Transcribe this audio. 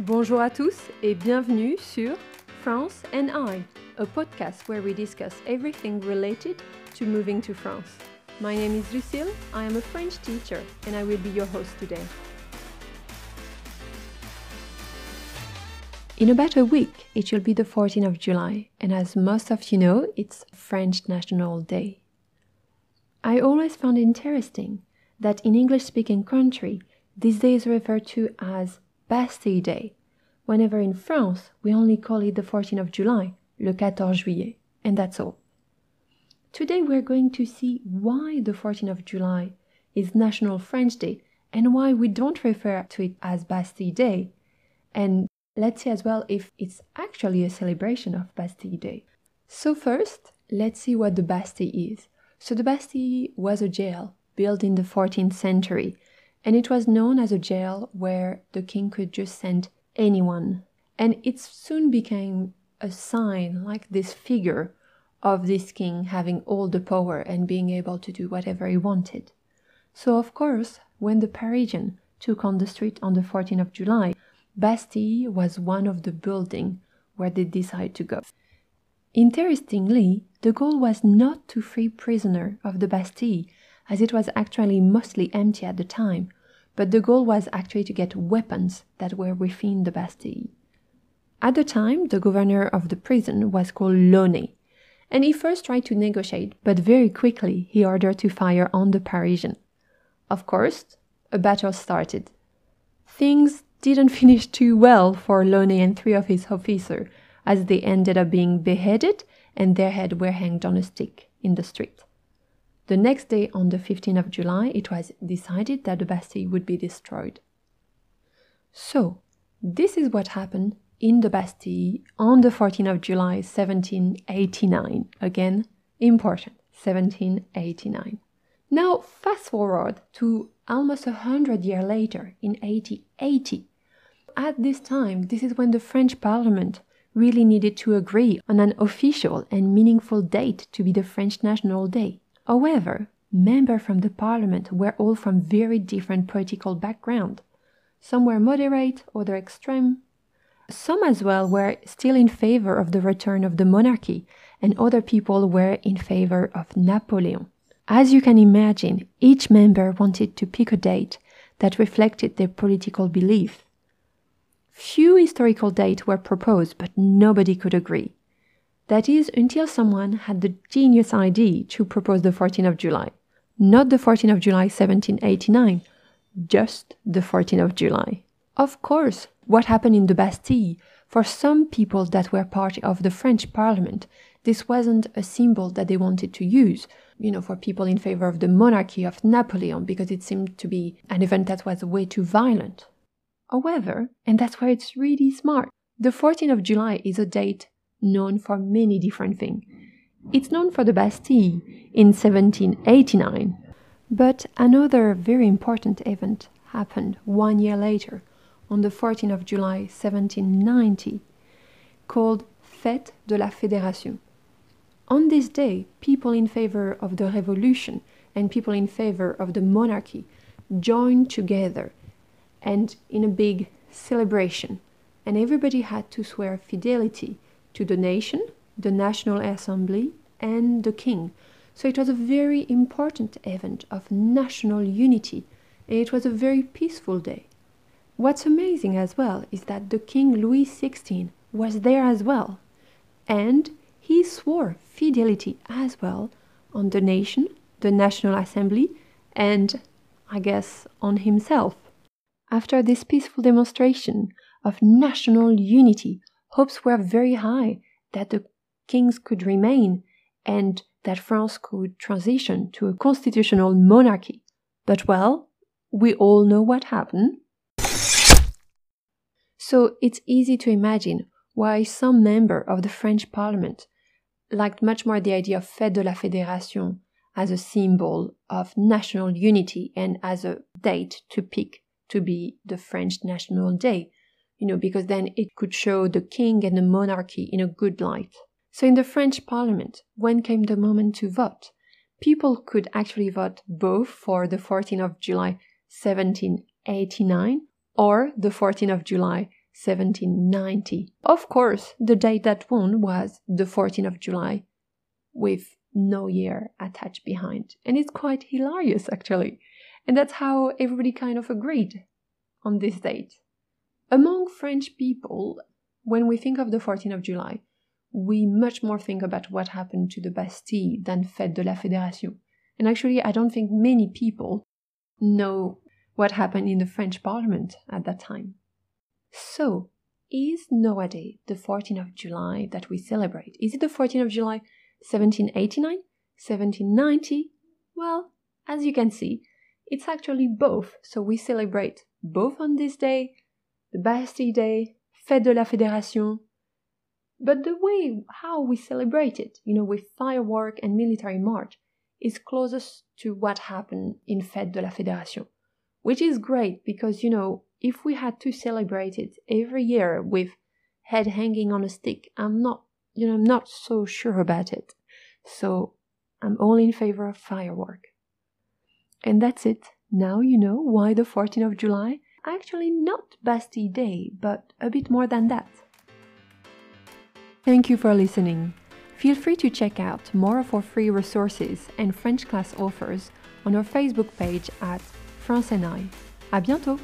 Bonjour à tous et bienvenue sur France and I, a podcast where we discuss everything related to moving to France. My name is Lucille, I am a French teacher, and I will be your host today. In about a week, it will be the 14th of July, and as most of you know, it's French National Day. I always found interesting that in English speaking country, this day is referred to as Bastille Day, whenever in France we only call it the 14th of July, le 14 juillet, and that's all. Today we're going to see why the 14th of July is National French Day and why we don't refer to it as Bastille Day. And let's see as well if it's actually a celebration of Bastille Day. So, first, let's see what the Bastille is. So, the Bastille was a jail built in the 14th century, and it was known as a jail where the king could just send anyone. And it soon became a sign, like this figure of this king having all the power and being able to do whatever he wanted. So, of course, when the Parisian took on the street on the 14th of July, Bastille was one of the buildings where they decided to go. Interestingly, the goal was not to free prisoner of the Bastille, as it was actually mostly empty at the time, but the goal was actually to get weapons that were within the Bastille. At the time, the governor of the prison was called Launay, and he first tried to negotiate, but very quickly he ordered to fire on the Parisian. Of course, a battle started. Things didn't finish too well for Launay and three of his officers, as they ended up being beheaded and their heads were hanged on a stick in the street. The next day, on the 15th of July, it was decided that the Bastille would be destroyed. So, this is what happened in the Bastille on the 14th of July 1789. Again, important, 1789. Now, fast forward to almost a hundred years later, in 1880. At this time, this is when the French Parliament really needed to agree on an official and meaningful date to be the French National Day. However, members from the Parliament were all from very different political background. Some were moderate, other extreme, some as well were still in favor of the return of the monarchy, and other people were in favor of Napoleon. As you can imagine, each member wanted to pick a date that reflected their political belief. Few historical dates were proposed, but nobody could agree. That is, until someone had the genius idea to propose the 14th of July. Not the 14th of July 1789, just the 14th of July. Of course, what happened in the Bastille, for some people that were part of the French parliament, this wasn't a symbol that they wanted to use, you know, for people in favor of the monarchy of Napoleon, because it seemed to be an event that was way too violent. However, and that's why it's really smart, the 14th of July is a date known for many different things. It's known for the Bastille in 1789, but another very important event happened one year later on the 14th of July 1790, called Fête de la Fédération. On this day, people in favor of the revolution and people in favor of the monarchy joined together and in a big celebration, and everybody had to swear fidelity to the nation, the National Assembly, and the king. So it was a very important event of national unity, and it was a very peaceful day. What's amazing as well is that the King Louis XVI was there as well, and he swore fidelity as well on the nation, the National Assembly, and I guess on himself. After this peaceful demonstration of national unity, hopes were very high that the kings could remain and that France could transition to a constitutional monarchy. But well, we all know what happened. So it's easy to imagine why some member of the French parliament liked much more the idea of Fête de la Fédération as a symbol of national unity and as a date to pick to be the French National Day, you know, because then it could show the king and the monarchy in a good light. So in the French parliament, when came the moment to vote, people could actually vote both for the 14th of July 1789 or the 14th of July 1790. Of course, the date that won was the 14th of July, with no year attached behind. And it's quite hilarious, actually. And that's how everybody kind of agreed on this date. Among French people, when we think of the 14th of July, we much more think about what happened to the Bastille than Fête de la Fédération. And actually, I don't think many people know what happened in the French Parliament at that time. So, is Noa Day the 14th of July that we celebrate? Is it the 14th of July 1789? 1790? Well, as you can see, it's actually both. So we celebrate both on this day, the Bastille Day, Fête de la Fédération. But the way how we celebrate it, you know, with firework and military march, is closest to what happened in Fête de la Fédération, which is great because, you know, if we had to celebrate it every year with head hanging on a stick, I'm not, you know, I'm not so sure about it. So I'm all in favor of firework. And that's it. Now you know why the 14th of July? Actually, not Bastille Day, but a bit more than that. Thank you for listening. Feel free to check out more of our free resources and French class offers on our Facebook page at France and I. À bientôt!